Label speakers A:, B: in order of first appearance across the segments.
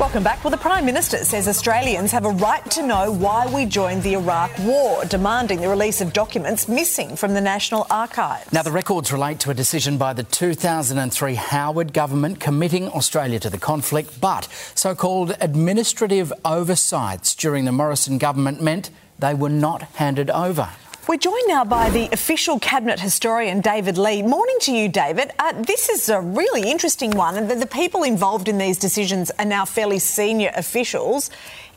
A: Welcome back. Well, the Prime Minister says Australians have a right to know why we joined the Iraq War, demanding the release of documents missing from the National Archives.
B: Now, the records relate to a decision by the 2003 Howard government committing Australia to the conflict, but so called administrative oversights during the Morrison government meant they were not handed over.
A: We're joined now by the official cabinet historian David Lee. Morning to you, David. Uh, this is a really interesting one, and the, the people involved in these decisions are now fairly senior officials.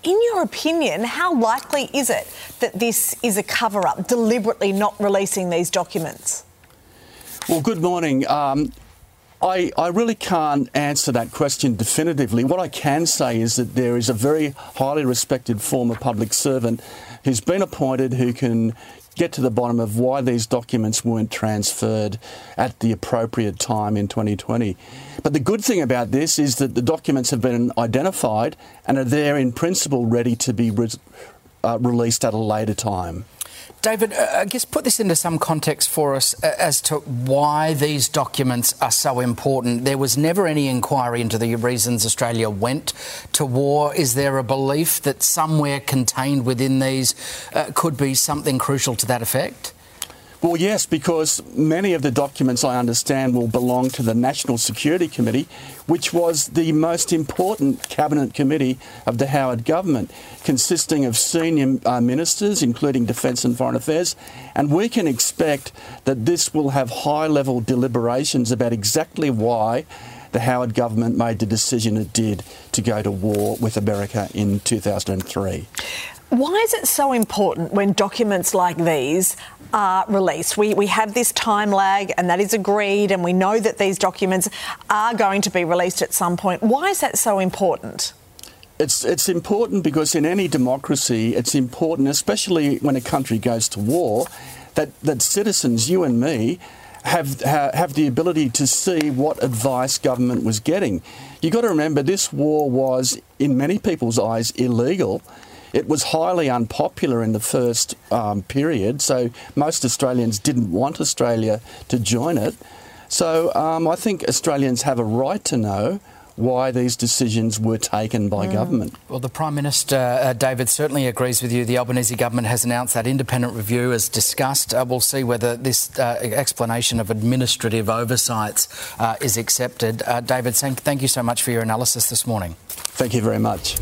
A: In your opinion, how likely is it that this is a cover up, deliberately not releasing these documents?
C: Well, good morning. Um, I, I, really can't answer that question definitively. What I can say is that there is a very highly respected former public servant who's been appointed who can get to the bottom of why these documents weren't transferred at the appropriate time in 2020. But the good thing about this is that the documents have been identified and are there in principle ready to be re- uh, released at a later time.
B: David, uh, I guess put this into some context for us uh, as to why these documents are so important. There was never any inquiry into the reasons Australia went to war. Is there a belief that somewhere contained within these uh, could be something crucial to that effect?
C: Well, yes, because many of the documents I understand will belong to the National Security Committee, which was the most important cabinet committee of the Howard government, consisting of senior uh, ministers, including Defence and Foreign Affairs. And we can expect that this will have high level deliberations about exactly why the Howard government made the decision it did to go to war with America in 2003.
A: Why is it so important when documents like these are released? We, we have this time lag, and that is agreed, and we know that these documents are going to be released at some point. Why is that so important?
C: It's, it's important because in any democracy, it's important, especially when a country goes to war, that, that citizens, you and me, have have the ability to see what advice government was getting. You've got to remember this war was, in many people's eyes, illegal. It was highly unpopular in the first um, period, so most Australians didn't want Australia to join it. So um, I think Australians have a right to know why these decisions were taken by mm. government.
B: Well, the Prime Minister, uh, David, certainly agrees with you. The Albanese government has announced that independent review as discussed. Uh, we'll see whether this uh, explanation of administrative oversights uh, is accepted. Uh, David, thank you so much for your analysis this morning.
C: Thank you very much.